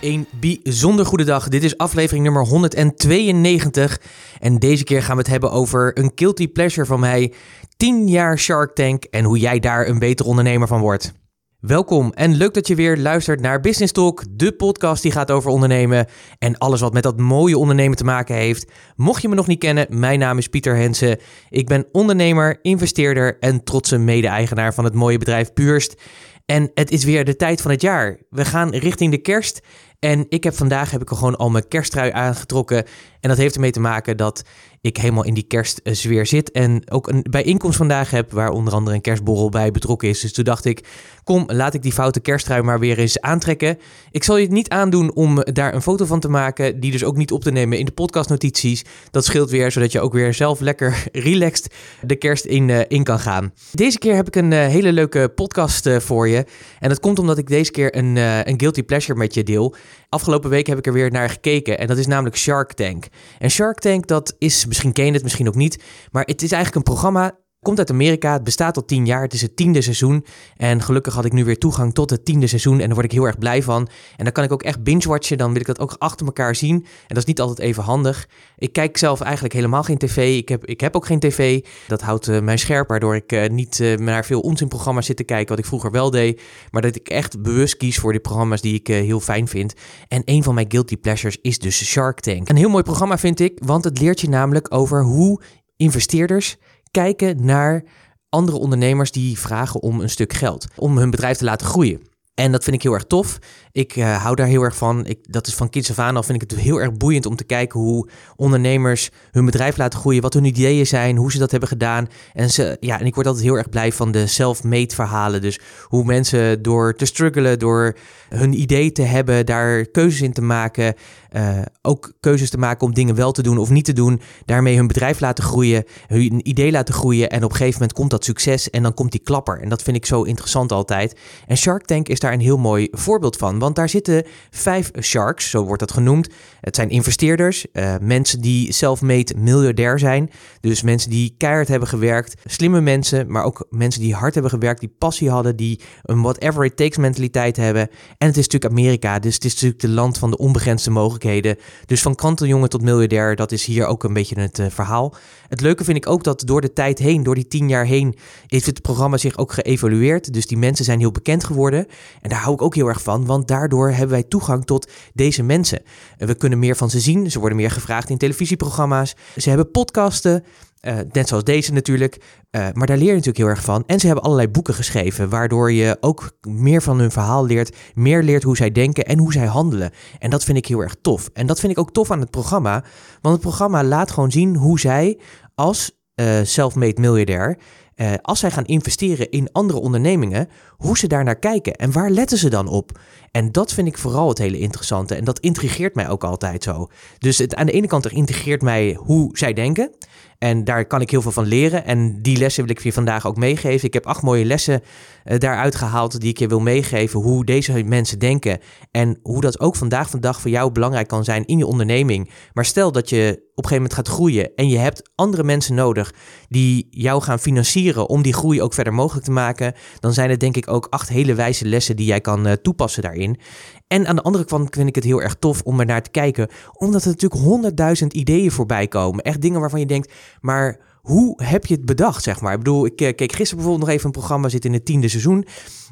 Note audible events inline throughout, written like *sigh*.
Een bijzonder goede dag. Dit is aflevering nummer 192. En deze keer gaan we het hebben over een guilty pleasure van mij. 10 jaar Shark Tank en hoe jij daar een beter ondernemer van wordt. Welkom en leuk dat je weer luistert naar Business Talk, de podcast die gaat over ondernemen en alles wat met dat mooie ondernemen te maken heeft. Mocht je me nog niet kennen, mijn naam is Pieter Hensen. Ik ben ondernemer, investeerder en trotse mede-eigenaar van het mooie bedrijf Puurst. En het is weer de tijd van het jaar. We gaan richting de kerst en ik heb vandaag heb ik gewoon al mijn kersttrui aangetrokken. En dat heeft ermee te maken dat ik helemaal in die kerstsfeer zit. En ook een bijeenkomst vandaag heb waar onder andere een kerstborrel bij betrokken is. Dus toen dacht ik, kom, laat ik die foute kersttrui maar weer eens aantrekken. Ik zal je het niet aandoen om daar een foto van te maken. Die dus ook niet op te nemen in de podcastnotities. Dat scheelt weer, zodat je ook weer zelf lekker *laughs* relaxed de kerst in, uh, in kan gaan. Deze keer heb ik een uh, hele leuke podcast uh, voor je. En dat komt omdat ik deze keer een, een guilty pleasure met je deel. Afgelopen week heb ik er weer naar gekeken en dat is namelijk Shark Tank. En Shark Tank, dat is, misschien ken je het, misschien ook niet, maar het is eigenlijk een programma Komt uit Amerika, het bestaat al tien jaar, het is het tiende seizoen. En gelukkig had ik nu weer toegang tot het tiende seizoen en daar word ik heel erg blij van. En dan kan ik ook echt binge-watchen, dan wil ik dat ook achter elkaar zien. En dat is niet altijd even handig. Ik kijk zelf eigenlijk helemaal geen tv, ik heb, ik heb ook geen tv. Dat houdt uh, mij scherp, waardoor ik uh, niet uh, naar veel onzinprogramma's zit te kijken, wat ik vroeger wel deed. Maar dat ik echt bewust kies voor die programma's die ik heel fijn vind. En een van mijn guilty pleasures is dus Shark Tank. Een heel mooi programma vind ik, want het leert je namelijk over hoe investeerders kijken naar andere ondernemers die vragen om een stuk geld. Om hun bedrijf te laten groeien. En dat vind ik heel erg tof. Ik uh, hou daar heel erg van. Ik, dat is van kinds af aan al vind ik het heel erg boeiend om te kijken hoe ondernemers hun bedrijf laten groeien, wat hun ideeën zijn, hoe ze dat hebben gedaan. En, ze, ja, en ik word altijd heel erg blij van de self-made verhalen. Dus hoe mensen door te struggelen, door hun idee te hebben, daar keuzes in te maken, uh, ook keuzes te maken om dingen wel te doen of niet te doen, daarmee hun bedrijf laten groeien, hun idee laten groeien en op een gegeven moment komt dat succes en dan komt die klapper. En dat vind ik zo interessant altijd. En Shark Tank is daar een heel mooi voorbeeld van. Want daar zitten vijf sharks, zo wordt dat genoemd. Het zijn investeerders, uh, mensen die self-made miljardair zijn. Dus mensen die keihard hebben gewerkt. Slimme mensen, maar ook mensen die hard hebben gewerkt, die passie hadden, die een whatever it takes mentaliteit hebben. En het is natuurlijk Amerika, dus het is natuurlijk de land van de onbegrensde mogelijkheden. Dus van kanteljongen tot miljardair, dat is hier ook een beetje het uh, verhaal. Het leuke vind ik ook dat door de tijd heen, door die tien jaar heen, heeft het programma zich ook geëvalueerd. Dus die mensen zijn heel bekend geworden. En daar hou ik ook heel erg van, want daardoor hebben wij toegang tot deze mensen. We kunnen meer van ze zien, ze worden meer gevraagd in televisieprogramma's. Ze hebben podcasten. Uh, net zoals deze natuurlijk. Uh, maar daar leer je natuurlijk heel erg van. En ze hebben allerlei boeken geschreven, waardoor je ook meer van hun verhaal leert. Meer leert hoe zij denken en hoe zij handelen. En dat vind ik heel erg tof. En dat vind ik ook tof aan het programma. Want het programma laat gewoon zien hoe zij als uh, self-made miljardair uh, als zij gaan investeren in andere ondernemingen, hoe ze daar naar kijken en waar letten ze dan op? En dat vind ik vooral het hele interessante en dat intrigeert mij ook altijd zo. Dus het, aan de ene kant intrigeert mij hoe zij denken. En daar kan ik heel veel van leren. En die lessen wil ik je vandaag ook meegeven. Ik heb acht mooie lessen uh, daaruit gehaald die ik je wil meegeven. Hoe deze mensen denken. En hoe dat ook vandaag van dag voor jou belangrijk kan zijn in je onderneming. Maar stel dat je op een gegeven moment gaat groeien. En je hebt andere mensen nodig die jou gaan financieren om die groei ook verder mogelijk te maken. Dan zijn het denk ik ook acht hele wijze lessen die jij kan uh, toepassen daarin. En aan de andere kant vind ik het heel erg tof om er naar te kijken. Omdat er natuurlijk honderdduizend ideeën voorbij komen. Echt dingen waarvan je denkt, maar hoe heb je het bedacht, zeg maar? Ik bedoel, ik keek gisteren bijvoorbeeld nog even een programma, zit in het tiende seizoen.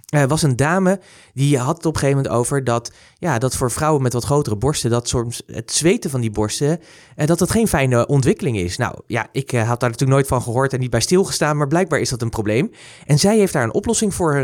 Er uh, was een dame die had het op een gegeven moment over dat, ja, dat voor vrouwen met wat grotere borsten, dat soms het zweten van die borsten, uh, dat dat geen fijne ontwikkeling is. Nou ja, ik had daar natuurlijk nooit van gehoord en niet bij stilgestaan, maar blijkbaar is dat een probleem. En zij heeft daar een oplossing voor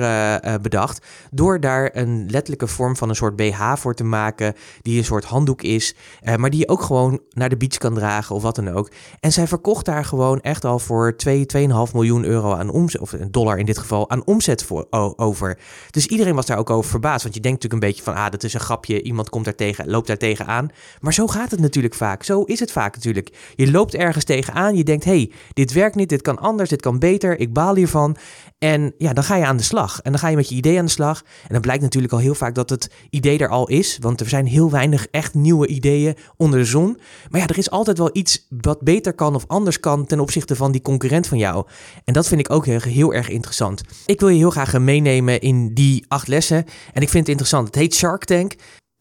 bedacht, door daar een letterlijke vorm van een soort BH voor te maken, die een soort handdoek is, maar die je ook gewoon naar de beach kan dragen of wat dan ook. En zij verkocht daar gewoon echt echt al voor 2, 2,5 miljoen euro aan omzet, of een dollar in dit geval, aan omzet voor, over. Dus iedereen was daar ook over verbaasd. Want je denkt natuurlijk een beetje van, ah, dat is een grapje, iemand komt daar tegen, loopt daar tegenaan. Maar zo gaat het natuurlijk vaak. Zo is het vaak natuurlijk. Je loopt ergens tegenaan, je denkt, hey, dit werkt niet, dit kan anders, dit kan beter, ik baal hiervan. En ja, dan ga je aan de slag. En dan ga je met je idee aan de slag. En dan blijkt natuurlijk al heel vaak dat het idee er al is. Want er zijn heel weinig echt nieuwe ideeën onder de zon. Maar ja, er is altijd wel iets wat beter kan of anders kan ten opzichte van die concurrent van jou. En dat vind ik ook heel, heel erg interessant. Ik wil je heel graag meenemen in die acht lessen. En ik vind het interessant. Het heet Shark Tank.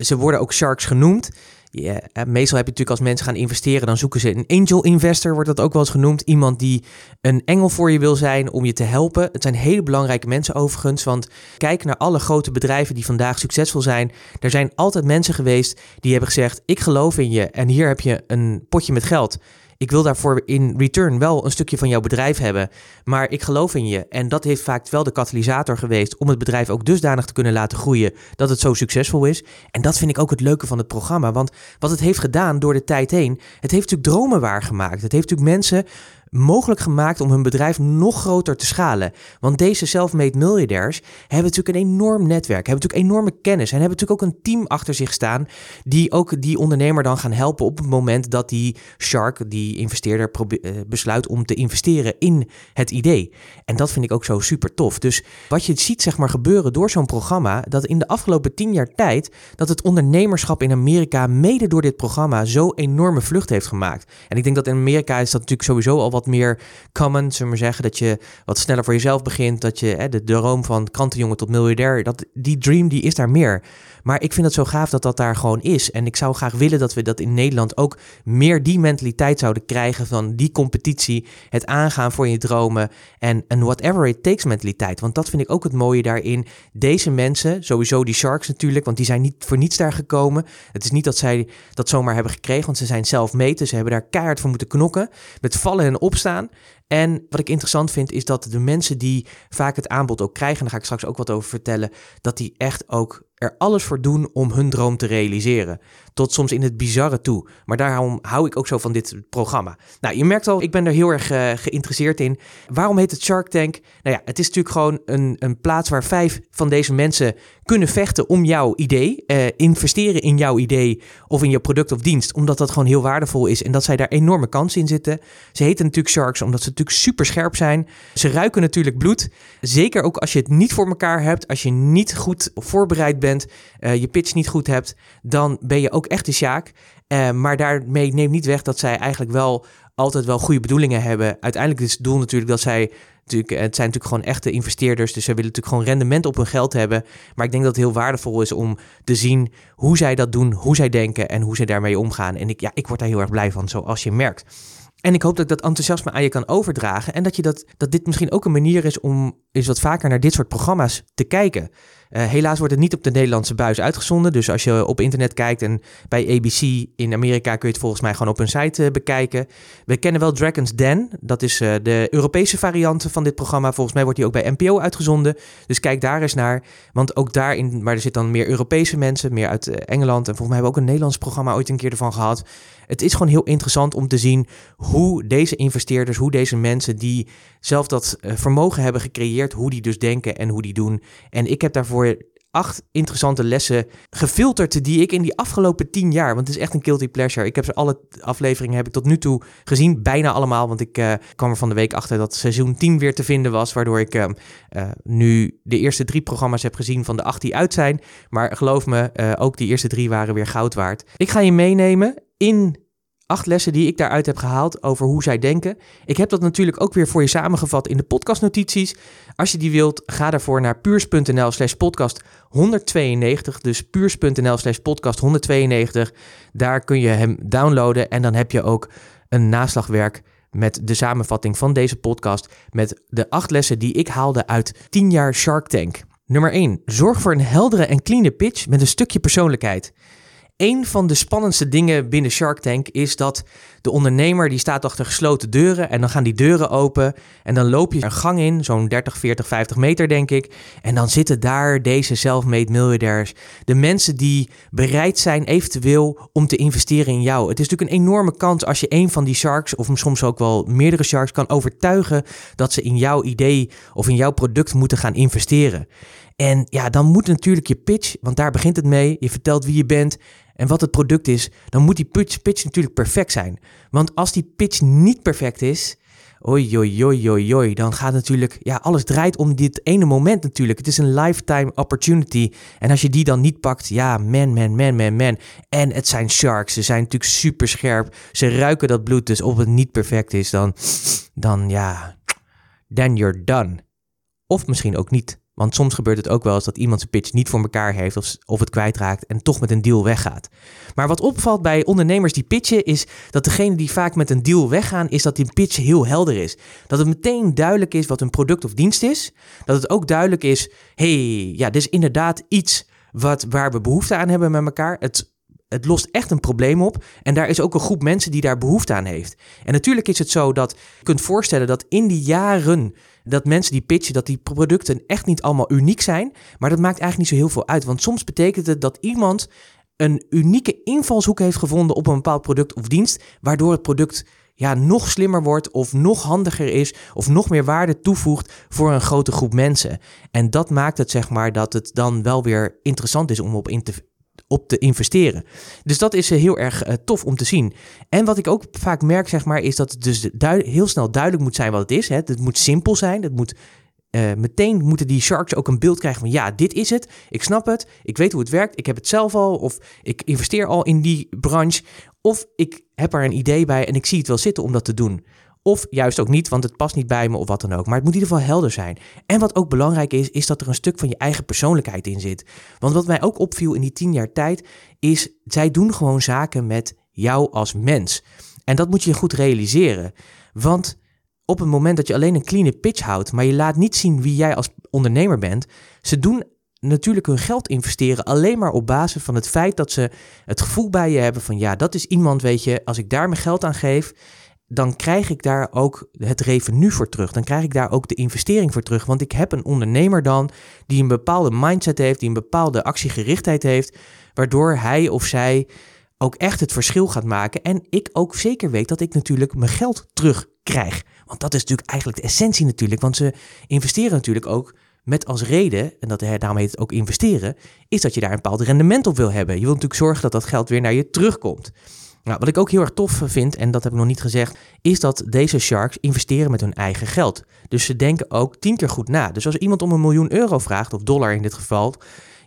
Ze worden ook sharks genoemd. Ja, meestal heb je natuurlijk als mensen gaan investeren, dan zoeken ze een angel investor, wordt dat ook wel eens genoemd. Iemand die een engel voor je wil zijn om je te helpen. Het zijn hele belangrijke mensen overigens, want kijk naar alle grote bedrijven die vandaag succesvol zijn. Er zijn altijd mensen geweest die hebben gezegd, ik geloof in je en hier heb je een potje met geld. Ik wil daarvoor in return wel een stukje van jouw bedrijf hebben, maar ik geloof in je. En dat heeft vaak wel de katalysator geweest om het bedrijf ook dusdanig te kunnen laten groeien dat het zo succesvol is. En dat vind ik ook het leuke van het programma, want wat het heeft gedaan door de tijd heen, het heeft natuurlijk dromen waargemaakt. Het heeft natuurlijk mensen mogelijk gemaakt om hun bedrijf nog groter te schalen. Want deze self-made miljardairs hebben natuurlijk een enorm netwerk, hebben natuurlijk enorme kennis en hebben natuurlijk ook een team achter zich staan die ook die ondernemer dan gaan helpen op het moment dat die shark, die investeerder, eh, besluit om te investeren in het idee. En dat vind ik ook zo super tof. Dus wat je ziet zeg maar gebeuren door zo'n programma, dat in de afgelopen tien jaar tijd dat het ondernemerschap in Amerika mede door dit programma zo enorme vlucht heeft gemaakt. En ik denk dat in Amerika is dat natuurlijk sowieso al wat meer common, zullen we zeggen. Dat je wat sneller voor jezelf begint. Dat je hè, de droom van krantenjongen tot miljardair, dat, die dream die is daar meer. Maar ik vind het zo gaaf dat dat daar gewoon is. En ik zou graag willen dat we dat in Nederland ook meer die mentaliteit zouden krijgen van die competitie, het aangaan voor je dromen en een whatever it takes mentaliteit. Want dat vind ik ook het mooie daarin. Deze mensen, sowieso die Sharks natuurlijk, want die zijn niet voor niets daar gekomen. Het is niet dat zij dat zomaar hebben gekregen, want ze zijn zelf meten. Ze hebben daar keihard voor moeten knokken, met vallen en En wat ik interessant vind is dat de mensen die vaak het aanbod ook krijgen, en daar ga ik straks ook wat over vertellen, dat die echt ook er alles voor doen om hun droom te realiseren. Tot soms in het bizarre toe. Maar daarom hou ik ook zo van dit programma. Nou, je merkt al, ik ben er heel erg uh, geïnteresseerd in. Waarom heet het Shark Tank? Nou ja, het is natuurlijk gewoon een, een plaats waar vijf van deze mensen kunnen vechten om jouw idee. Uh, investeren in jouw idee of in je product of dienst. Omdat dat gewoon heel waardevol is en dat zij daar enorme kansen in zitten. Ze heten natuurlijk Sharks omdat ze natuurlijk super scherp zijn. Ze ruiken natuurlijk bloed. Zeker ook als je het niet voor elkaar hebt. Als je niet goed voorbereid bent. Uh, je pitch niet goed hebt. Dan ben je ook echt de Sjaak. Uh, maar daarmee neemt niet weg dat zij eigenlijk wel altijd wel goede bedoelingen hebben. Uiteindelijk is het doel natuurlijk dat zij Natuurlijk, het zijn natuurlijk gewoon echte investeerders, dus ze willen natuurlijk gewoon rendement op hun geld hebben. Maar ik denk dat het heel waardevol is om te zien hoe zij dat doen, hoe zij denken en hoe zij daarmee omgaan. En ik, ja, ik word daar heel erg blij van, zoals je merkt. En ik hoop dat ik dat enthousiasme aan je kan overdragen. En dat, je dat, dat dit misschien ook een manier is om eens wat vaker naar dit soort programma's te kijken. Uh, helaas wordt het niet op de Nederlandse buis uitgezonden. Dus als je op internet kijkt en bij ABC in Amerika kun je het volgens mij gewoon op hun site uh, bekijken. We kennen wel Dragon's Den. Dat is uh, de Europese variant van dit programma. Volgens mij wordt die ook bij NPO uitgezonden. Dus kijk daar eens naar. Want ook daarin, maar er zitten dan meer Europese mensen, meer uit Engeland. En volgens mij hebben we ook een Nederlands programma ooit een keer ervan gehad. Het is gewoon heel interessant om te zien hoe deze investeerders, hoe deze mensen die zelf dat vermogen hebben gecreëerd, hoe die dus denken en hoe die doen. En ik heb daarvoor acht interessante lessen gefilterd die ik in die afgelopen tien jaar, want het is echt een guilty pleasure. Ik heb ze alle afleveringen heb ik tot nu toe gezien, bijna allemaal, want ik uh, kwam er van de week achter dat seizoen 10 weer te vinden was, waardoor ik uh, uh, nu de eerste drie programma's heb gezien van de acht die uit zijn. Maar geloof me, ook die eerste drie waren weer goud waard. Ik ga je meenemen in acht lessen die ik daaruit heb gehaald over hoe zij denken. Ik heb dat natuurlijk ook weer voor je samengevat in de podcastnotities. Als je die wilt, ga daarvoor naar puurs.nl slash podcast 192. Dus puurs.nl slash podcast 192. Daar kun je hem downloaden en dan heb je ook een naslagwerk met de samenvatting van deze podcast met de acht lessen die ik haalde uit 10 jaar Shark Tank. Nummer 1. Zorg voor een heldere en clean pitch met een stukje persoonlijkheid. Een van de spannendste dingen binnen Shark Tank is dat de ondernemer die staat achter gesloten deuren en dan gaan die deuren open en dan loop je een gang in, zo'n 30, 40, 50 meter denk ik. En dan zitten daar deze self-made miljardairs, de mensen die bereid zijn eventueel om te investeren in jou. Het is natuurlijk een enorme kans als je een van die sharks of soms ook wel meerdere sharks kan overtuigen dat ze in jouw idee of in jouw product moeten gaan investeren. En ja, dan moet natuurlijk je pitch, want daar begint het mee. Je vertelt wie je bent en wat het product is. Dan moet die pitch, pitch natuurlijk perfect zijn. Want als die pitch niet perfect is, Oi, oi, oi, oi, oi. Dan gaat natuurlijk, ja, alles draait om dit ene moment natuurlijk. Het is een lifetime opportunity. En als je die dan niet pakt, ja, man, man, man, man, man. En het zijn sharks. Ze zijn natuurlijk super scherp. Ze ruiken dat bloed. Dus of het niet perfect is, dan, dan ja, then you're done. Of misschien ook niet. Want soms gebeurt het ook wel eens dat iemand zijn pitch niet voor elkaar heeft of, of het kwijtraakt en toch met een deal weggaat. Maar wat opvalt bij ondernemers die pitchen is dat degene die vaak met een deal weggaan, is dat die pitch heel helder is. Dat het meteen duidelijk is wat hun product of dienst is. Dat het ook duidelijk is, hey, ja, dit is inderdaad iets wat, waar we behoefte aan hebben met elkaar. Het het lost echt een probleem op. En daar is ook een groep mensen die daar behoefte aan heeft. En natuurlijk is het zo dat je kunt voorstellen dat in die jaren dat mensen die pitchen, dat die producten echt niet allemaal uniek zijn. Maar dat maakt eigenlijk niet zo heel veel uit. Want soms betekent het dat iemand een unieke invalshoek heeft gevonden op een bepaald product of dienst, waardoor het product ja, nog slimmer wordt of nog handiger is of nog meer waarde toevoegt voor een grote groep mensen. En dat maakt het zeg maar dat het dan wel weer interessant is om op in te, op te investeren. Dus dat is eh, heel erg uh, tof om te zien. En wat ik ook vaak merk, zeg maar, is dat het dus heel snel duidelijk moet zijn wat het is. Hè. Het moet simpel zijn. Het moet uh, meteen moeten die sharks ook een beeld krijgen van ja, dit is het. Ik snap het. Ik weet hoe het werkt. Ik heb het zelf al. Of ik investeer al in die branche. Of ik heb er een idee bij en ik zie het wel zitten om dat te doen. Of juist ook niet, want het past niet bij me of wat dan ook. Maar het moet in ieder geval helder zijn. En wat ook belangrijk is, is dat er een stuk van je eigen persoonlijkheid in zit. Want wat mij ook opviel in die tien jaar tijd, is zij doen gewoon zaken met jou als mens. En dat moet je goed realiseren. Want op het moment dat je alleen een clean pitch houdt, maar je laat niet zien wie jij als ondernemer bent, ze doen natuurlijk hun geld investeren alleen maar op basis van het feit dat ze het gevoel bij je hebben van ja, dat is iemand, weet je, als ik daar mijn geld aan geef, dan krijg ik daar ook het revenue voor terug. Dan krijg ik daar ook de investering voor terug. Want ik heb een ondernemer dan die een bepaalde mindset heeft, die een bepaalde actiegerichtheid heeft, waardoor hij of zij ook echt het verschil gaat maken. En ik ook zeker weet dat ik natuurlijk mijn geld terugkrijg. Want dat is natuurlijk eigenlijk de essentie natuurlijk. Want ze investeren natuurlijk ook met als reden, en dat, daarom heet het ook investeren, is dat je daar een bepaald rendement op wil hebben. Je wilt natuurlijk zorgen dat dat geld weer naar je terugkomt. Nou, wat ik ook heel erg tof vind, en dat heb ik nog niet gezegd, is dat deze sharks investeren met hun eigen geld. Dus ze denken ook tien keer goed na. Dus als iemand om een miljoen euro vraagt, of dollar in dit geval,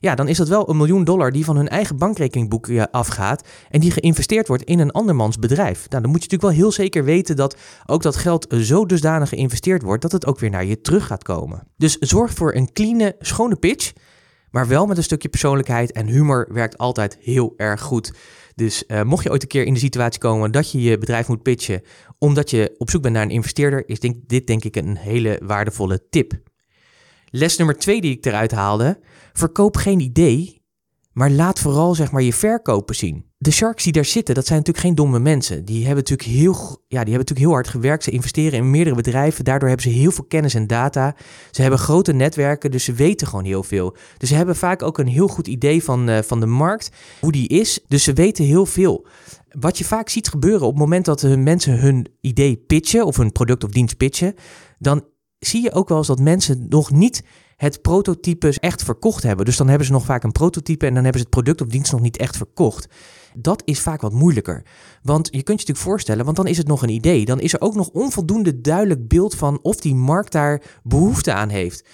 ja, dan is dat wel een miljoen dollar die van hun eigen bankrekeningboek afgaat en die geïnvesteerd wordt in een andermans bedrijf. Nou, dan moet je natuurlijk wel heel zeker weten dat ook dat geld zo dusdanig geïnvesteerd wordt dat het ook weer naar je terug gaat komen. Dus zorg voor een clean, schone pitch, maar wel met een stukje persoonlijkheid en humor werkt altijd heel erg goed. Dus uh, mocht je ooit een keer in de situatie komen dat je je bedrijf moet pitchen omdat je op zoek bent naar een investeerder, is dit denk ik een hele waardevolle tip. Les nummer twee die ik eruit haalde: verkoop geen idee, maar laat vooral zeg maar je verkopen zien de sharks die daar zitten, dat zijn natuurlijk geen domme mensen. Die hebben natuurlijk heel, ja, die hebben natuurlijk heel hard gewerkt. Ze investeren in meerdere bedrijven. Daardoor hebben ze heel veel kennis en data. Ze hebben grote netwerken, dus ze weten gewoon heel veel. Dus ze hebben vaak ook een heel goed idee van, uh, van de markt, hoe die is. Dus ze weten heel veel. Wat je vaak ziet gebeuren op het moment dat hun mensen hun idee pitchen, of hun product of dienst pitchen, dan zie je ook wel eens dat mensen nog niet het prototype echt verkocht hebben. Dus dan hebben ze nog vaak een prototype en dan hebben ze het product of dienst nog niet echt verkocht. Dat is vaak wat moeilijker. Want je kunt je natuurlijk voorstellen, want dan is het nog een idee. Dan is er ook nog onvoldoende duidelijk beeld van of die markt daar behoefte aan heeft.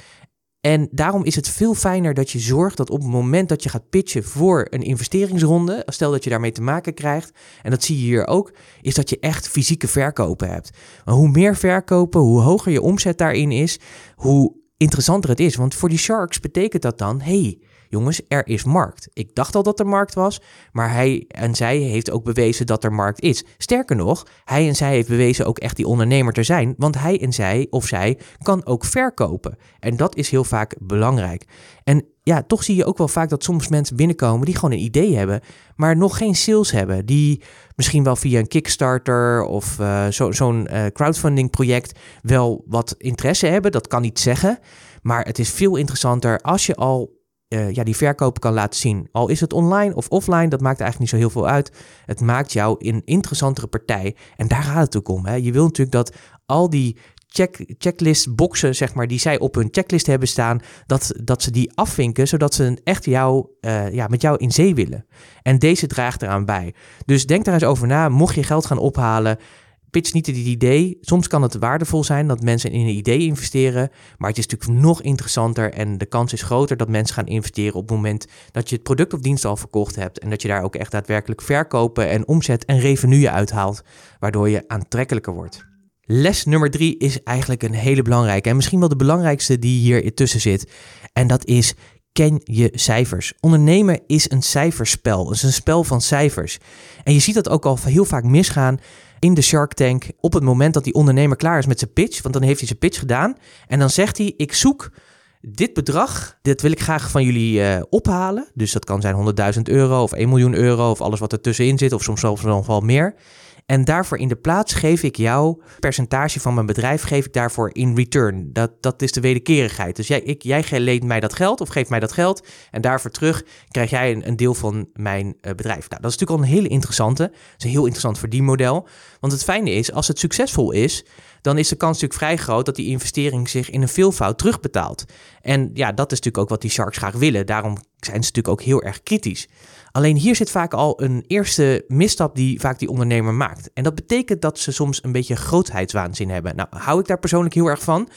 En daarom is het veel fijner dat je zorgt dat op het moment dat je gaat pitchen voor een investeringsronde, stel dat je daarmee te maken krijgt, en dat zie je hier ook, is dat je echt fysieke verkopen hebt. Maar hoe meer verkopen, hoe hoger je omzet daarin is, hoe interessanter het is. Want voor die sharks betekent dat dan, hey, jongens, er is markt. Ik dacht al dat er markt was, maar hij en zij heeft ook bewezen dat er markt is. Sterker nog, hij en zij heeft bewezen ook echt die ondernemer te zijn, want hij en zij of zij kan ook verkopen. En dat is heel vaak belangrijk. En ja, toch zie je ook wel vaak dat soms mensen binnenkomen die gewoon een idee hebben, maar nog geen sales hebben. Die misschien wel via een Kickstarter of uh, zo'n uh, crowdfunding project wel wat interesse hebben. Dat kan niet zeggen. Maar het is veel interessanter als je al uh, ja, die verkoop kan laten zien. Al is het online of offline, dat maakt eigenlijk niet zo heel veel uit. Het maakt jou een interessantere partij. En daar gaat het ook om. Hè. Je wil natuurlijk dat al die check, checklist zeg maar, die zij op hun checklist hebben staan, dat, dat ze die afvinken, zodat ze echt jou, uh, ja, met jou in zee willen. En deze draagt eraan bij. Dus denk daar eens over na. Mocht je geld gaan ophalen, pitch niet het idee. Soms kan het waardevol zijn dat mensen in een idee investeren, maar het is natuurlijk nog interessanter en de kans is groter dat mensen gaan investeren op het moment dat je het product of dienst al verkocht hebt en dat je daar ook echt daadwerkelijk verkopen en omzet en revenue uithaalt, waardoor je aantrekkelijker wordt. Les nummer drie is eigenlijk een hele belangrijke en misschien wel de belangrijkste die hier tussen zit. En dat is ken je cijfers. Ondernemen is een cijferspel. Het is een spel van cijfers. En je ziet dat ook al heel vaak misgaan in de Shark Tank op het moment dat die ondernemer klaar is met zijn pitch. Want dan heeft hij zijn pitch gedaan. En dan zegt hij: Ik zoek dit bedrag, dit wil ik graag van jullie uh, ophalen. Dus dat kan zijn 100.000 euro of 1 miljoen euro of alles wat er tussenin zit, of soms zelfs nog wel meer. En daarvoor in de plaats geef ik jou percentage van mijn bedrijf, geef ik daarvoor in return. Dat, dat is de wederkerigheid. Dus jij, ik, jij leent mij dat geld of geeft mij dat geld. En daarvoor terug krijg jij een, deel van mijn uh, bedrijf. Nou, dat is natuurlijk al een hele interessante. Dat is heel interessant verdienmodel. Want het fijne is, als het succesvol is, dan is de kans natuurlijk vrij groot dat die investering zich in een veelvoud terugbetaalt. En ja, dat is natuurlijk ook wat die sharks graag willen. Daarom zijn ze natuurlijk ook heel erg kritisch. Alleen hier zit vaak al een eerste misstap die vaak die ondernemer maakt. En dat betekent dat ze soms een beetje grootheidswaanzin hebben. Nou, hou ik daar persoonlijk heel erg van.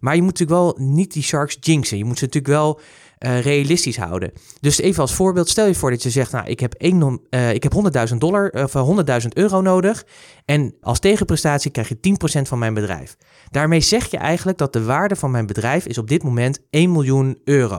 Maar je moet natuurlijk wel niet die sharks jinxen. Je moet ze natuurlijk wel uh, realistisch houden. Dus even als voorbeeld, stel je voor dat je zegt, nou, ik heb, ik heb 100.000 dollar of 100.000 euro nodig. En als tegenprestatie krijg je 10% van mijn bedrijf. Daarmee zeg je eigenlijk dat de waarde van mijn bedrijf is op dit moment 1 miljoen euro.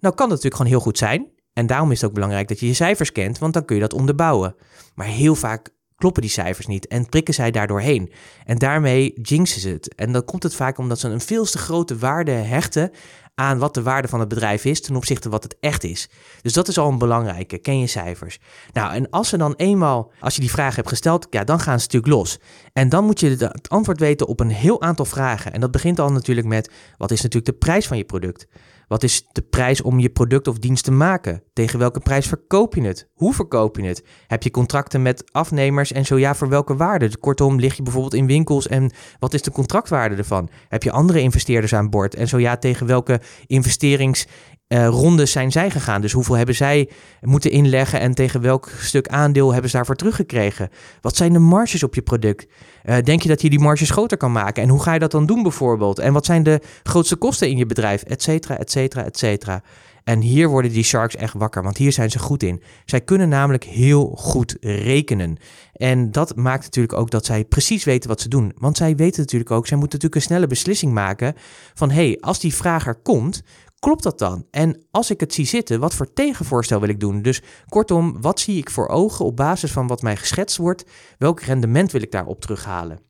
Nou kan dat natuurlijk gewoon heel goed zijn. En daarom is het ook belangrijk dat je je cijfers kent, want dan kun je dat onderbouwen. Maar heel vaak kloppen die cijfers niet en prikken zij daardoor heen. En daarmee jinxen ze het. En dan komt het vaak omdat ze een veel te grote waarde hechten aan wat de waarde van het bedrijf is ten opzichte van wat het echt is. Dus dat is al een belangrijke. Ken je cijfers? Nou, en als ze dan eenmaal, als je die vraag hebt gesteld, ja, dan gaan ze natuurlijk los. En dan moet je het antwoord weten op een heel aantal vragen. En dat begint al natuurlijk met, wat is natuurlijk de prijs van je product? Wat is de prijs om je product of dienst te maken? Tegen welke prijs verkoop je het? Hoe verkoop je het? Heb je contracten met afnemers en zo ja, voor welke waarde? Kortom, lig je bijvoorbeeld in winkels en wat is de contractwaarde ervan? Heb je andere investeerders aan boord? En zo ja, tegen welke investerings uh, rondes zijn zij gegaan? Dus hoeveel hebben zij moeten inleggen en tegen welk stuk aandeel hebben ze daarvoor teruggekregen? Wat zijn de marges op je product? Uh, denk je dat je die marges groter kan maken? En hoe ga je dat dan doen bijvoorbeeld? En wat zijn de grootste kosten in je bedrijf? Etcetera, etcetera, etcetera. En hier worden die sharks echt wakker, want hier zijn ze goed in. Zij kunnen namelijk heel goed rekenen. En dat maakt natuurlijk ook dat zij precies weten wat ze doen. Want zij weten natuurlijk ook, zij moeten natuurlijk een snelle beslissing maken van hé, hey, als die vrager komt, Klopt dat dan? En als ik het zie zitten, wat voor tegenvoorstel wil ik doen? Dus kortom, wat zie ik voor ogen op basis van wat mij geschetst wordt? Welk rendement wil ik daarop terughalen?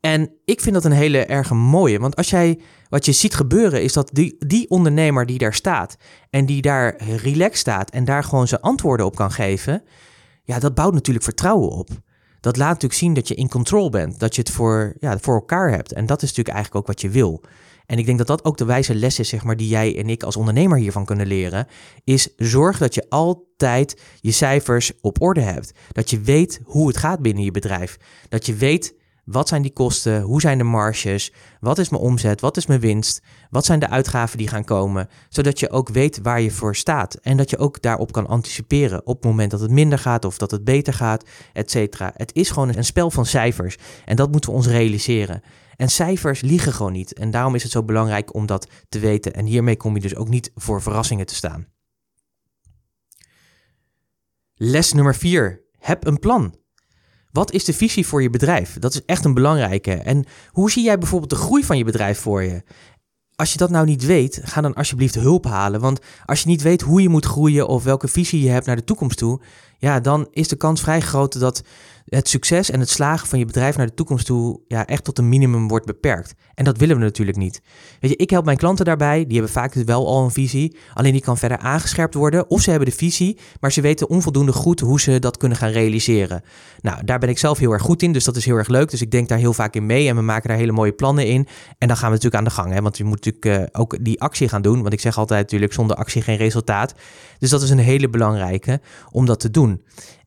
En ik vind dat een hele erg mooie, want als jij wat je ziet gebeuren is dat die, die ondernemer die daar staat en die daar relaxed staat en daar gewoon zijn antwoorden op kan geven, ja, dat bouwt natuurlijk vertrouwen op. Dat laat natuurlijk zien dat je in control bent, dat je het voor, ja, voor elkaar hebt. En dat is natuurlijk eigenlijk ook wat je wil. En ik denk dat dat ook de wijze les is, zeg maar, die jij en ik als ondernemer hiervan kunnen leren. Is zorg dat je altijd je cijfers op orde hebt. Dat je weet hoe het gaat binnen je bedrijf. Dat je weet wat zijn die kosten, hoe zijn de marges, wat is mijn omzet, wat is mijn winst, wat zijn de uitgaven die gaan komen. Zodat je ook weet waar je voor staat. En dat je ook daarop kan anticiperen op het moment dat het minder gaat of dat het beter gaat, et cetera. Het is gewoon een spel van cijfers. En dat moeten we ons realiseren. En cijfers liegen gewoon niet. En daarom is het zo belangrijk om dat te weten. En hiermee kom je dus ook niet voor verrassingen te staan. Les nummer 4. Heb een plan. Wat is de visie voor je bedrijf? Dat is echt een belangrijke. En hoe zie jij bijvoorbeeld de groei van je bedrijf voor je? als je dat nou niet weet, ga dan alsjeblieft hulp halen. Want als je niet weet hoe je moet groeien of welke visie je hebt naar de toekomst toe, ja, dan is de kans vrij groot dat het succes en het slagen van je bedrijf naar de toekomst toe ja, echt tot een minimum wordt beperkt. En dat willen we natuurlijk niet. Weet je, ik help mijn klanten daarbij, die hebben vaak wel al een visie, alleen die kan verder aangescherpt worden. Of ze hebben de visie, maar ze weten onvoldoende goed hoe ze dat kunnen gaan realiseren. Nou, daar ben ik zelf heel erg goed in, dus dat is heel erg leuk. Dus ik denk daar heel vaak in mee en we maken daar hele mooie plannen in. En dan gaan we natuurlijk aan de gang, hè, want je moet natuurlijk uh, ook die actie gaan doen. Want ik zeg altijd natuurlijk, zonder actie geen resultaat. Dus dat is een hele belangrijke om dat te doen.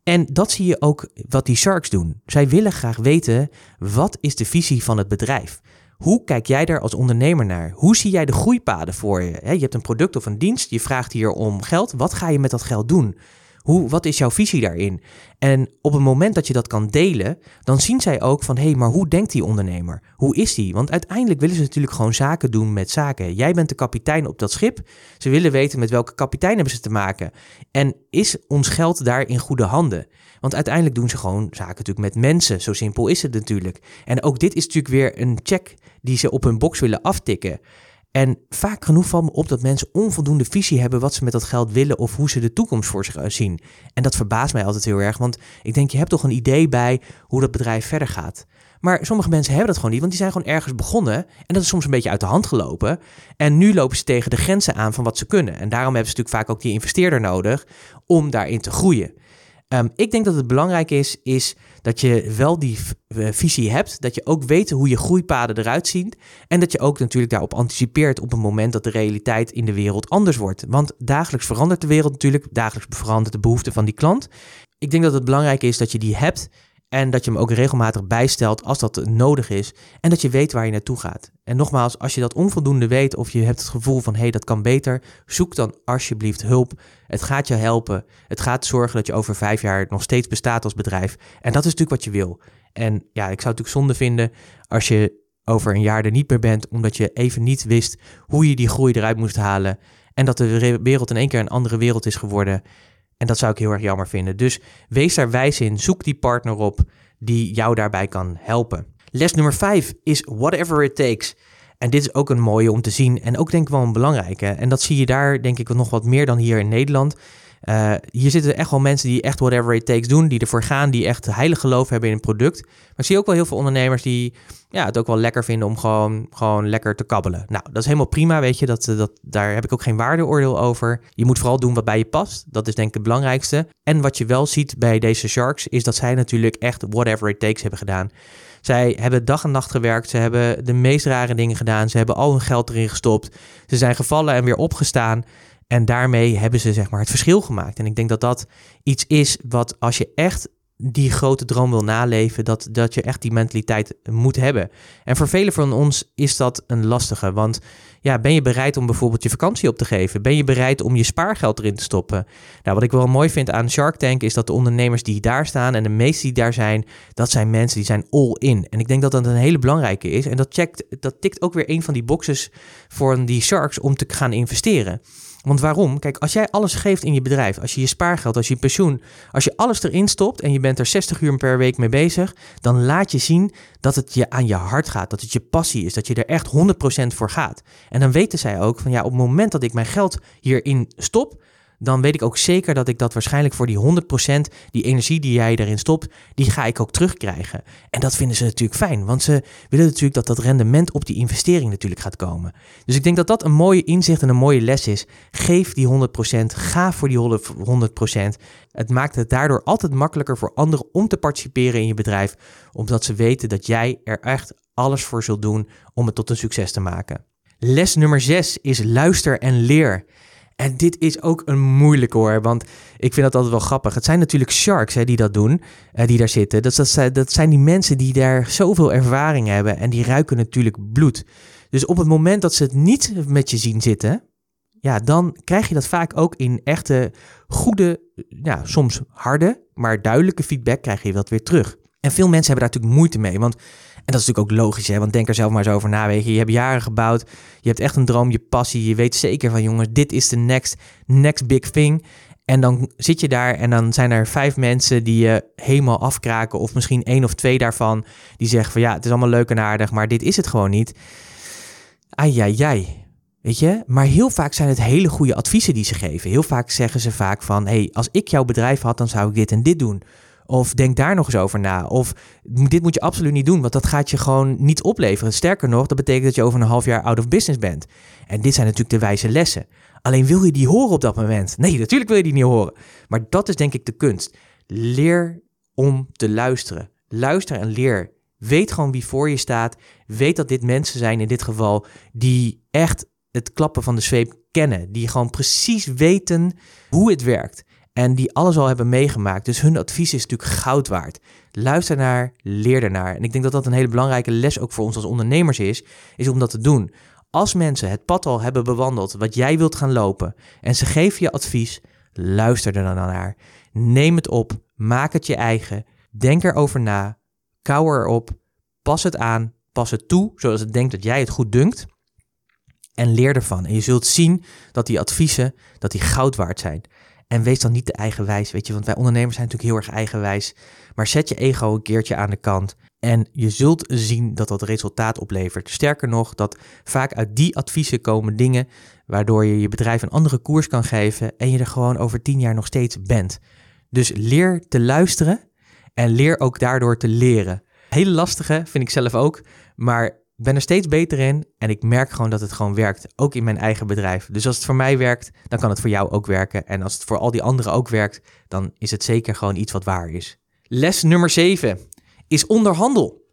En dat zie je ook wat die sharks doen. Zij willen graag weten, wat is de visie van het bedrijf? Hoe kijk jij daar als ondernemer naar? Hoe zie jij de groeipaden voor je? Je hebt een product of een dienst, je vraagt hier om geld. Wat ga je met dat geld doen? Hoe, wat is jouw visie daarin? En op het moment dat je dat kan delen, dan zien zij ook van hé, hey, maar hoe denkt die ondernemer? Hoe is die? Want uiteindelijk willen ze natuurlijk gewoon zaken doen met zaken. Jij bent de kapitein op dat schip. Ze willen weten met welke kapitein hebben ze te maken. En is ons geld daar in goede handen? Want uiteindelijk doen ze gewoon zaken natuurlijk met mensen. Zo simpel is het natuurlijk. En ook dit is natuurlijk weer een check die ze op hun box willen aftikken. En vaak genoeg valt me op dat mensen onvoldoende visie hebben wat ze met dat geld willen of hoe ze de toekomst voor zich zien. En dat verbaast mij altijd heel erg, want ik denk je hebt toch een idee bij hoe dat bedrijf verder gaat. Maar sommige mensen hebben dat gewoon niet, want die zijn gewoon ergens begonnen en dat is soms een beetje uit de hand gelopen. En nu lopen ze tegen de grenzen aan van wat ze kunnen. En daarom hebben ze natuurlijk vaak ook die investeerder nodig om daarin te groeien. Um, ik denk dat het belangrijk is, is dat je wel die eh, visie hebt, dat je ook weet hoe je groeipaden eruit zien en dat je ook natuurlijk daarop anticipeert op het moment dat de realiteit in de wereld anders wordt. Want dagelijks verandert de wereld natuurlijk, dagelijks verandert de behoefte van die klant. Ik denk dat het belangrijk is dat je die hebt en dat je hem ook regelmatig bijstelt als dat nodig is. En dat je weet waar je naartoe gaat. En nogmaals, als je dat onvoldoende weet of je hebt het gevoel van hé, hey, dat kan beter, zoek dan alsjeblieft hulp. Het gaat je helpen. Het gaat zorgen dat je over vijf jaar nog steeds bestaat als bedrijf. En dat is natuurlijk wat je wil. En ja, ik zou het natuurlijk zonde vinden als je over een jaar er niet meer bent, omdat je even niet wist hoe je die groei eruit moest halen. En dat de wereld in één keer een andere wereld is geworden. En dat zou ik heel erg jammer vinden. Dus wees daar wijs in. Zoek die partner op die jou daarbij kan helpen. Les nummer 5 is whatever it takes. En dit is ook een mooie om te zien en ook denk ik wel een belangrijke. En dat zie je daar denk ik nog wat meer dan hier in Nederland. Uh, hier zitten echt wel mensen die echt whatever it takes doen, die ervoor gaan, die echt heilig geloof hebben in een product. Maar ik zie ook wel heel veel ondernemers die ja, het ook wel lekker vinden om gewoon, gewoon lekker te kabbelen. Nou, dat is helemaal prima, weet je. Dat, dat, daar heb ik ook geen waardeoordeel over. Je moet vooral doen wat bij je past. Dat is denk ik het belangrijkste. En wat je wel ziet bij deze Sharks, is dat zij natuurlijk echt whatever it takes hebben gedaan. Zij hebben dag en nacht gewerkt. Ze hebben de meest rare dingen gedaan. Ze hebben al hun geld erin gestopt. Ze zijn gevallen en weer opgestaan. En daarmee hebben ze zeg maar het verschil gemaakt. En ik denk dat dat iets is wat als je echt die grote droom wil naleven, dat, dat je echt die mentaliteit moet hebben. En voor velen van ons is dat een lastige. Want ja, ben je bereid om bijvoorbeeld je vakantie op te geven? Ben je bereid om je spaargeld erin te stoppen? Nou, wat ik wel mooi vind aan Shark Tank is dat de ondernemers die daar staan en de meesten die daar zijn, dat zijn mensen die zijn all in. En ik denk dat dat een hele belangrijke is. En dat, checkt, dat tikt ook weer een van die boxes voor die sharks om te gaan investeren. Want waarom? Kijk, als jij alles geeft in je bedrijf, als je je spaargeld, als je pensioen, als je alles erin stopt en je bent er 60 uur per week mee bezig, dan laat je zien dat het je aan je hart gaat, dat het je passie is, dat je er echt 100% voor gaat. En dan weten zij ook van ja, op het moment dat ik mijn geld hierin stop, dan weet ik ook zeker dat ik dat waarschijnlijk voor die 100%, die energie die jij erin stopt, die ga ik ook terugkrijgen. En dat vinden ze natuurlijk fijn, want ze willen natuurlijk dat dat rendement op die investering natuurlijk gaat komen. Dus ik denk dat dat een mooie inzicht en een mooie les is. Geef die 100%, ga voor die 100%. Het maakt het daardoor altijd makkelijker voor anderen om te participeren in je bedrijf, omdat ze weten dat jij er echt alles voor zult doen om het tot een succes te maken. Les nummer 6 is luister en leer. En dit is ook een moeilijke hoor, want ik vind dat altijd wel grappig. Het zijn natuurlijk sharks hè, die dat doen, uh, die daar zitten. Dat, dat, dat zijn die mensen die daar zoveel ervaring hebben en die ruiken natuurlijk bloed. Dus op het moment dat ze het niet met je zien zitten, ja, dan krijg je dat vaak ook in echte goede, ja, soms harde, maar duidelijke feedback krijg je dat weer terug. En veel mensen hebben daar natuurlijk moeite mee, want en dat is natuurlijk ook logisch, hè? want denk er zelf maar eens over na. Je. hebt jaren gebouwd, je hebt echt een droom, je passie. Je weet zeker van jongens, dit is de next, next big thing. En dan zit je daar en dan zijn er vijf mensen die je helemaal afkraken. Of misschien één of twee daarvan die zeggen van ja, het is allemaal leuk en aardig, maar dit is het gewoon niet. ai, ai. Weet je? Maar heel vaak zijn het hele goede adviezen die ze geven. Heel vaak zeggen ze vaak van, hey, als ik jouw bedrijf had, dan zou ik dit en dit doen. Of denk daar nog eens over na. Of dit moet je absoluut niet doen, want dat gaat je gewoon niet opleveren. Sterker nog, dat betekent dat je over een half jaar out of business bent. En dit zijn natuurlijk de wijze lessen. Alleen wil je die horen op dat moment? Nee, natuurlijk wil je die niet horen. Maar dat is denk ik de kunst. Leer om te luisteren. Luister en leer. Weet gewoon wie voor je staat. Weet dat dit mensen zijn in dit geval die echt het klappen van de zweep kennen. Die gewoon precies weten hoe het werkt. En die alles al hebben meegemaakt. Dus hun advies is natuurlijk goud waard. Luister naar, leer ernaar. En ik denk dat dat een hele belangrijke les ook voor ons als ondernemers is. Is om dat te doen. Als mensen het pad al hebben bewandeld wat jij wilt gaan lopen. En ze geven je advies. Luister er dan naar. Neem het op. Maak het je eigen. Denk erover na. Kou erop. Pas het aan. Pas het toe. Zodat het denkt dat jij het goed dunkt en leer ervan. En je zult zien dat die adviezen, dat die goud waard zijn. En wees dan niet te eigenwijs, weet je, want wij ondernemers zijn natuurlijk heel erg eigenwijs. Maar zet je ego een keertje aan de kant en je zult zien dat dat resultaat oplevert. Sterker nog, dat vaak uit die adviezen komen dingen waardoor je je bedrijf een andere koers kan geven en je er gewoon over tien jaar nog steeds bent. Dus leer te luisteren en leer ook daardoor te leren. Hele lastige vind ik zelf ook, maar ik ben er steeds beter in en ik merk gewoon dat het gewoon werkt, ook in mijn eigen bedrijf. Dus als het voor mij werkt, dan kan het voor jou ook werken. En als het voor al die anderen ook werkt, dan is het zeker gewoon iets wat waar is. Les nummer 7 is onderhandel.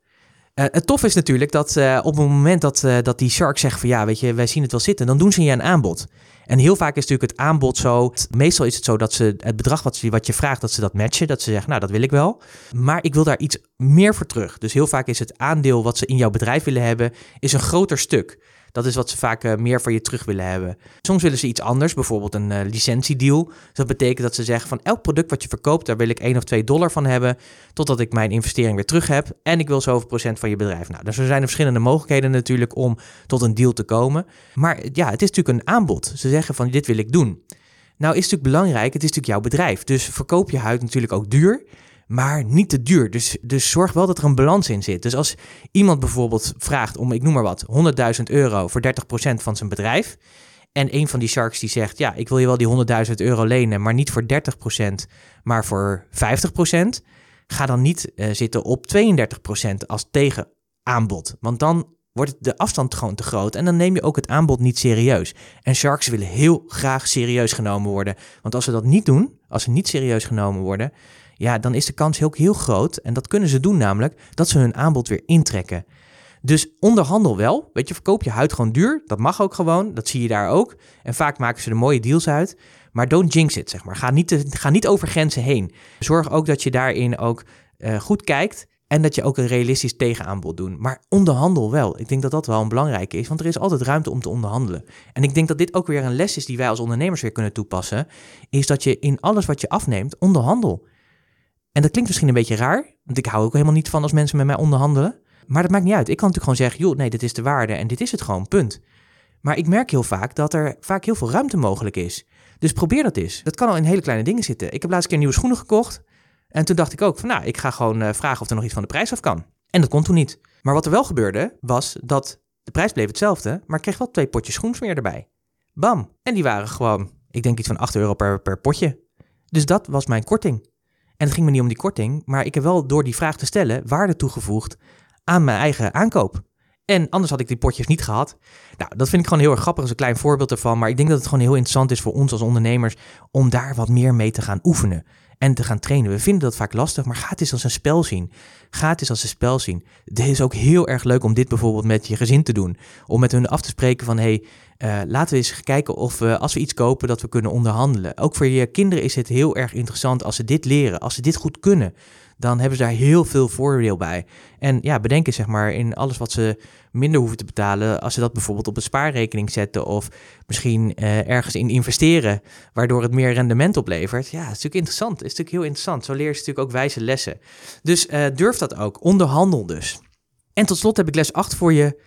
Uh, het tof is natuurlijk dat uh, op het moment dat, uh, dat die shark zegt van ja, weet je, wij zien het wel zitten, dan doen ze je een aanbod. En heel vaak is natuurlijk het aanbod zo. Meestal is het zo dat ze het bedrag wat, ze, wat je vraagt, dat ze dat matchen. Dat ze zeggen, nou, dat wil ik wel. Maar ik wil daar iets meer voor terug. Dus heel vaak is het aandeel wat ze in jouw bedrijf willen hebben, is een groter stuk. Dat is wat ze vaak uh, meer van je terug willen hebben. Soms willen ze iets anders, bijvoorbeeld een uh, licentiedeal. Dus dat betekent dat ze zeggen van elk product wat je verkoopt, daar wil ik 1 of 2 dollar van hebben, totdat ik mijn investering weer terug heb. En ik wil zoveel procent van je bedrijf. Nou, dus er zijn er verschillende mogelijkheden natuurlijk om tot een deal te komen. Maar ja, het is natuurlijk een aanbod. Ze zeggen van dit wil ik doen. Nou is het natuurlijk belangrijk, het is natuurlijk jouw bedrijf. Dus verkoop je huid natuurlijk ook duur maar niet te duur. Dus, dus zorg wel dat er een balans in zit. Dus als iemand bijvoorbeeld vraagt om, ik noem maar wat, 100.000 euro voor 30% van zijn bedrijf. En een van die sharks die zegt, ja, ik wil je wel die 100.000 euro lenen, maar niet voor 30%, maar voor 50%. Ga dan niet uh, zitten op 32% als tegenaanbod. Want dan wordt de afstand gewoon te groot en dan neem je ook het aanbod niet serieus. En sharks willen heel graag serieus genomen worden. Want als ze dat niet doen, als ze niet serieus genomen worden, ja, dan is de kans heel, heel groot, en dat kunnen ze doen namelijk, dat ze hun aanbod weer intrekken. Dus onderhandel wel. Weet je, verkoop je huid gewoon duur. Dat mag ook gewoon. Dat zie je daar ook. En vaak maken ze er mooie deals uit. Maar don't jinx it, zeg maar. Ga niet, ga niet over grenzen heen. Zorg ook dat je daarin ook uh, goed kijkt. En dat je ook een realistisch tegenaanbod doet. Maar onderhandel wel. Ik denk dat dat wel een belangrijke is. Want er is altijd ruimte om te onderhandelen. En ik denk dat dit ook weer een les is die wij als ondernemers weer kunnen toepassen. Is dat je in alles wat je afneemt, onderhandel. En dat klinkt misschien een beetje raar, want ik hou ook helemaal niet van als mensen met mij onderhandelen. Maar dat maakt niet uit. Ik kan natuurlijk gewoon zeggen, joh, nee, dit is de waarde en dit is het gewoon, punt. Maar ik merk heel vaak dat er vaak heel veel ruimte mogelijk is. Dus probeer dat eens. Dat kan al in hele kleine dingen zitten. Ik heb laatst keer nieuwe schoenen gekocht. En toen dacht ik ook van, nou, ik ga gewoon uh, vragen of er nog iets van de prijs af kan. En dat kon toen niet. Maar wat er wel gebeurde, was dat de prijs bleef hetzelfde, maar ik kreeg wel twee potjes schoensmeer erbij. Bam. En die waren gewoon, ik denk iets van 8 euro per, per potje. Dus dat was mijn korting. En het ging me niet om die korting, maar ik heb wel door die vraag te stellen waarde toegevoegd aan mijn eigen aankoop. En anders had ik die potjes niet gehad. Nou, dat vind ik gewoon heel erg grappig als een klein voorbeeld ervan. Maar ik denk dat het gewoon heel interessant is voor ons als ondernemers om daar wat meer mee te gaan oefenen en te gaan trainen. We vinden dat vaak lastig, maar ga het eens als een spel zien. Ga het eens als een spel zien. Het is ook heel erg leuk om dit bijvoorbeeld met je gezin te doen. Om met hun af te spreken van, hey, uh, laten we eens kijken of we, als we iets kopen, dat we kunnen onderhandelen. Ook voor je kinderen is het heel erg interessant als ze dit leren, als ze dit goed kunnen dan hebben ze daar heel veel voordeel bij. En ja, bedenken zeg maar in alles wat ze minder hoeven te betalen, als ze dat bijvoorbeeld op een spaarrekening zetten of misschien uh, ergens in investeren, waardoor het meer rendement oplevert. Ja, dat is natuurlijk interessant. Het is natuurlijk heel interessant. Zo leer je natuurlijk ook wijze lessen. Dus uh, durf dat ook. Onderhandel dus. En tot slot heb ik les 8 voor je.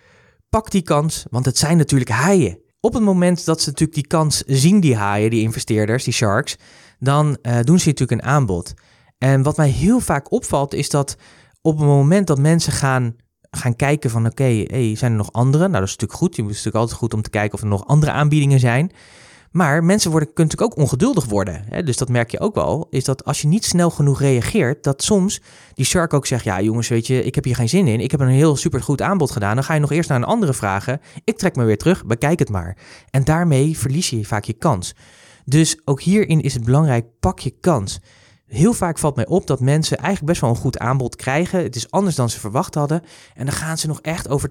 Pak die kans, want het zijn natuurlijk haaien. Op het moment dat ze natuurlijk die kans zien, die haaien, die investeerders, die sharks, dan uh, doen ze natuurlijk een aanbod. En wat mij heel vaak opvalt is dat op het moment dat mensen gaan gaan kijken van oké, hey, zijn er nog andere? Nou, dat is natuurlijk goed. Je moet natuurlijk altijd goed om te kijken of er nog andere aanbiedingen zijn. Maar mensen worden, kunnen natuurlijk ook ongeduldig worden. Hè? Dus dat merk je ook wel. Is dat als je niet snel genoeg reageert, dat soms die shark ook zegt: Ja, jongens, weet je, ik heb hier geen zin in. Ik heb een heel supergoed aanbod gedaan. Dan ga je nog eerst naar een andere vragen. Ik trek me weer terug, bekijk het maar. En daarmee verlies je vaak je kans. Dus ook hierin is het belangrijk: pak je kans. Heel vaak valt mij op dat mensen eigenlijk best wel een goed aanbod krijgen. Het is anders dan ze verwacht hadden. En dan gaan ze nog echt over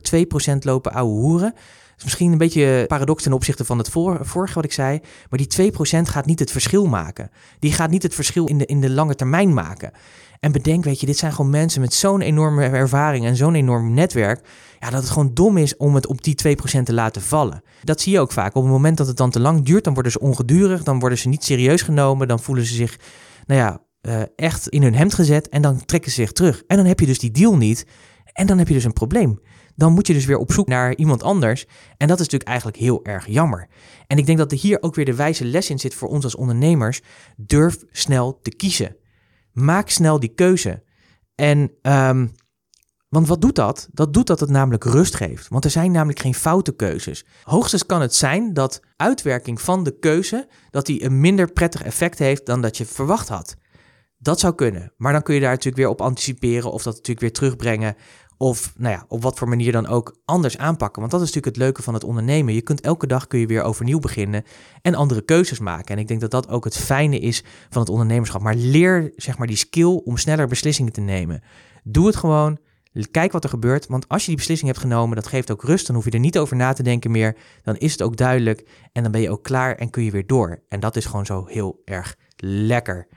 2% lopen ouwe hoeren is misschien een beetje paradox ten opzichte van het vorige wat ik zei. Maar die 2% gaat niet het verschil maken. Die gaat niet het verschil in de, in de lange termijn maken. En bedenk, weet je, dit zijn gewoon mensen met zo'n enorme ervaring en zo'n enorm netwerk. Ja, dat het gewoon dom is om het op die 2% te laten vallen. Dat zie je ook vaak. Op het moment dat het dan te lang duurt, dan worden ze ongedurig. Dan worden ze niet serieus genomen. Dan voelen ze zich, nou ja, uh, echt in hun hemd gezet. En dan trekken ze zich terug. En dan heb je dus die deal niet. En dan heb je dus een probleem dan moet je dus weer op zoek naar iemand anders. En dat is natuurlijk eigenlijk heel erg jammer. En ik denk dat er hier ook weer de wijze les in zit voor ons als ondernemers. Durf snel te kiezen. Maak snel die keuze. En, um, want wat doet dat? Dat doet dat het namelijk rust geeft. Want er zijn namelijk geen foute keuzes. Hoogstens kan het zijn dat uitwerking van de keuze, dat die een minder prettig effect heeft dan dat je verwacht had. Dat zou kunnen. Maar dan kun je daar natuurlijk weer op anticiperen of dat natuurlijk weer terugbrengen of nou ja, op wat voor manier dan ook anders aanpakken. Want dat is natuurlijk het leuke van het ondernemen. Je kunt elke dag kun je weer overnieuw beginnen en andere keuzes maken. En ik denk dat dat ook het fijne is van het ondernemerschap. Maar leer zeg maar die skill om sneller beslissingen te nemen. Doe het gewoon. Kijk wat er gebeurt. Want als je die beslissing hebt genomen, dat geeft ook rust. Dan hoef je er niet over na te denken meer. Dan is het ook duidelijk. En dan ben je ook klaar en kun je weer door. En dat is gewoon zo heel erg lekker.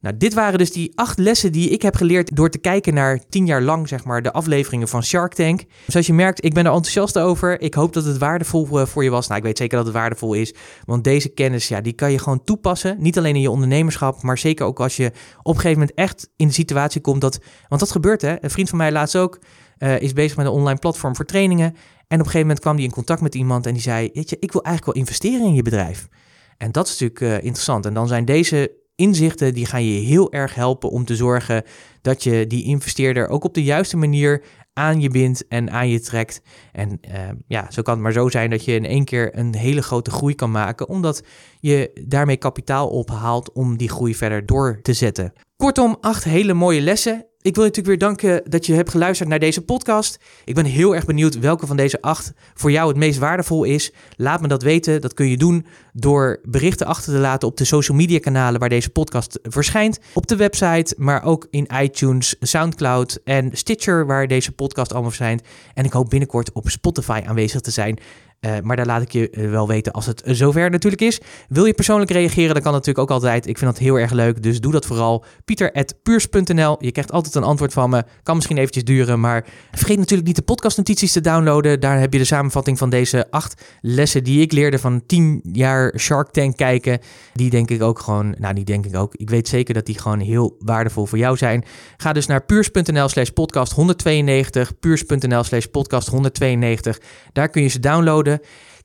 Nou, dit waren dus die acht lessen die ik heb geleerd door te kijken naar tien jaar lang, zeg maar, de afleveringen van Shark Tank. Zoals je merkt, ik ben er enthousiast over. Ik hoop dat het waardevol eh, voor je was. Nou, ik weet zeker dat het waardevol is, want deze kennis, ja, die kan je gewoon toepassen. Niet alleen in je ondernemerschap, maar zeker ook als je op een gegeven moment echt in de situatie komt dat, want dat gebeurt hè. Een vriend van mij laatst ook, uh, is bezig met een online platform voor trainingen. En op een gegeven moment kwam hij in contact met iemand en die zei, weet je, ik wil eigenlijk wel investeren in je bedrijf. En dat is natuurlijk uh, interessant. En dan zijn deze inzichten die gaan je heel erg helpen om te zorgen dat je die investeerder ook op de juiste manier aan je bindt en aan je trekt. En uh, ja, zo kan het maar zo zijn dat je in één keer een hele grote groei kan maken, omdat je daarmee kapitaal ophaalt om die groei verder door te zetten. Kortom, acht hele mooie lessen. Ik wil je natuurlijk weer danken dat je hebt geluisterd naar deze podcast. Ik ben heel erg benieuwd welke van deze acht voor jou het meest waardevol is. Laat me dat weten. Dat kun je doen door berichten achter te laten op de social media kanalen waar deze podcast verschijnt. Op de website, maar ook in iTunes, Soundcloud en Stitcher waar deze podcast allemaal verschijnt. En ik hoop binnenkort op Spotify aanwezig te zijn. Uh, maar daar laat ik je uh, wel weten als het zover natuurlijk is. Wil je persoonlijk reageren, dan kan natuurlijk ook altijd. Ik vind dat heel erg leuk, dus doe dat vooral. Pieter.puurs.nl. Je krijgt altijd een antwoord van me. Kan misschien eventjes duren, maar vergeet natuurlijk niet de podcastnotities te downloaden. Daar heb je de samenvatting van deze acht lessen die ik leerde van 10 jaar Shark Tank kijken. Die denk ik ook gewoon, nou die denk ik ook. Ik weet zeker dat die gewoon heel waardevol voor jou zijn. Ga dus naar puurs.nl slash podcast 192. Puurs.nl slash podcast 192. Daar kun je ze downloaden.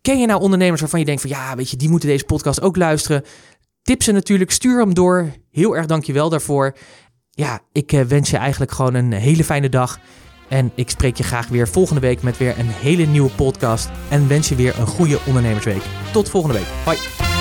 Ken je nou ondernemers waarvan je denkt van ja, weet je, die moeten deze podcast ook luisteren? Tip ze natuurlijk, stuur hem door. Heel erg dankjewel daarvoor. Ja, ik eh, wens je eigenlijk gewoon een hele fijne dag. En ik spreek je graag weer volgende week met weer een hele nieuwe podcast. En wens je weer een goede ondernemersweek. Tot volgende week. Bye.